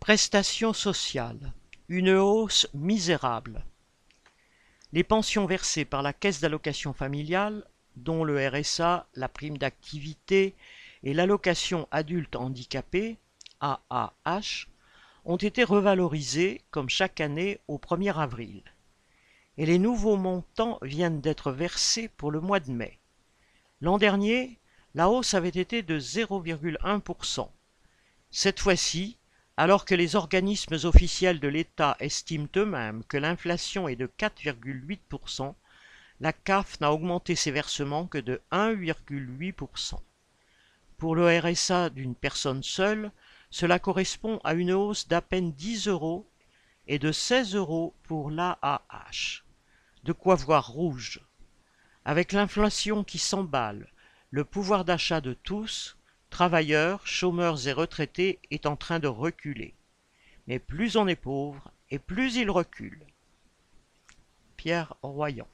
Prestations sociales, une hausse misérable. Les pensions versées par la Caisse d'allocation familiale, dont le RSA, la prime d'activité et l'allocation adulte handicapé, AAH, ont été revalorisées comme chaque année au 1er avril. Et les nouveaux montants viennent d'être versés pour le mois de mai. L'an dernier, la hausse avait été de 0,1%. Cette fois-ci, alors que les organismes officiels de l'État estiment eux-mêmes que l'inflation est de 4,8%, la CAF n'a augmenté ses versements que de 1,8%. Pour le RSA d'une personne seule, cela correspond à une hausse d'à peine 10 euros et de 16 euros pour l'AAH. De quoi voir rouge. Avec l'inflation qui s'emballe, le pouvoir d'achat de tous, travailleurs, chômeurs et retraités est en train de reculer. Mais plus on est pauvre, et plus il recule. Pierre Royan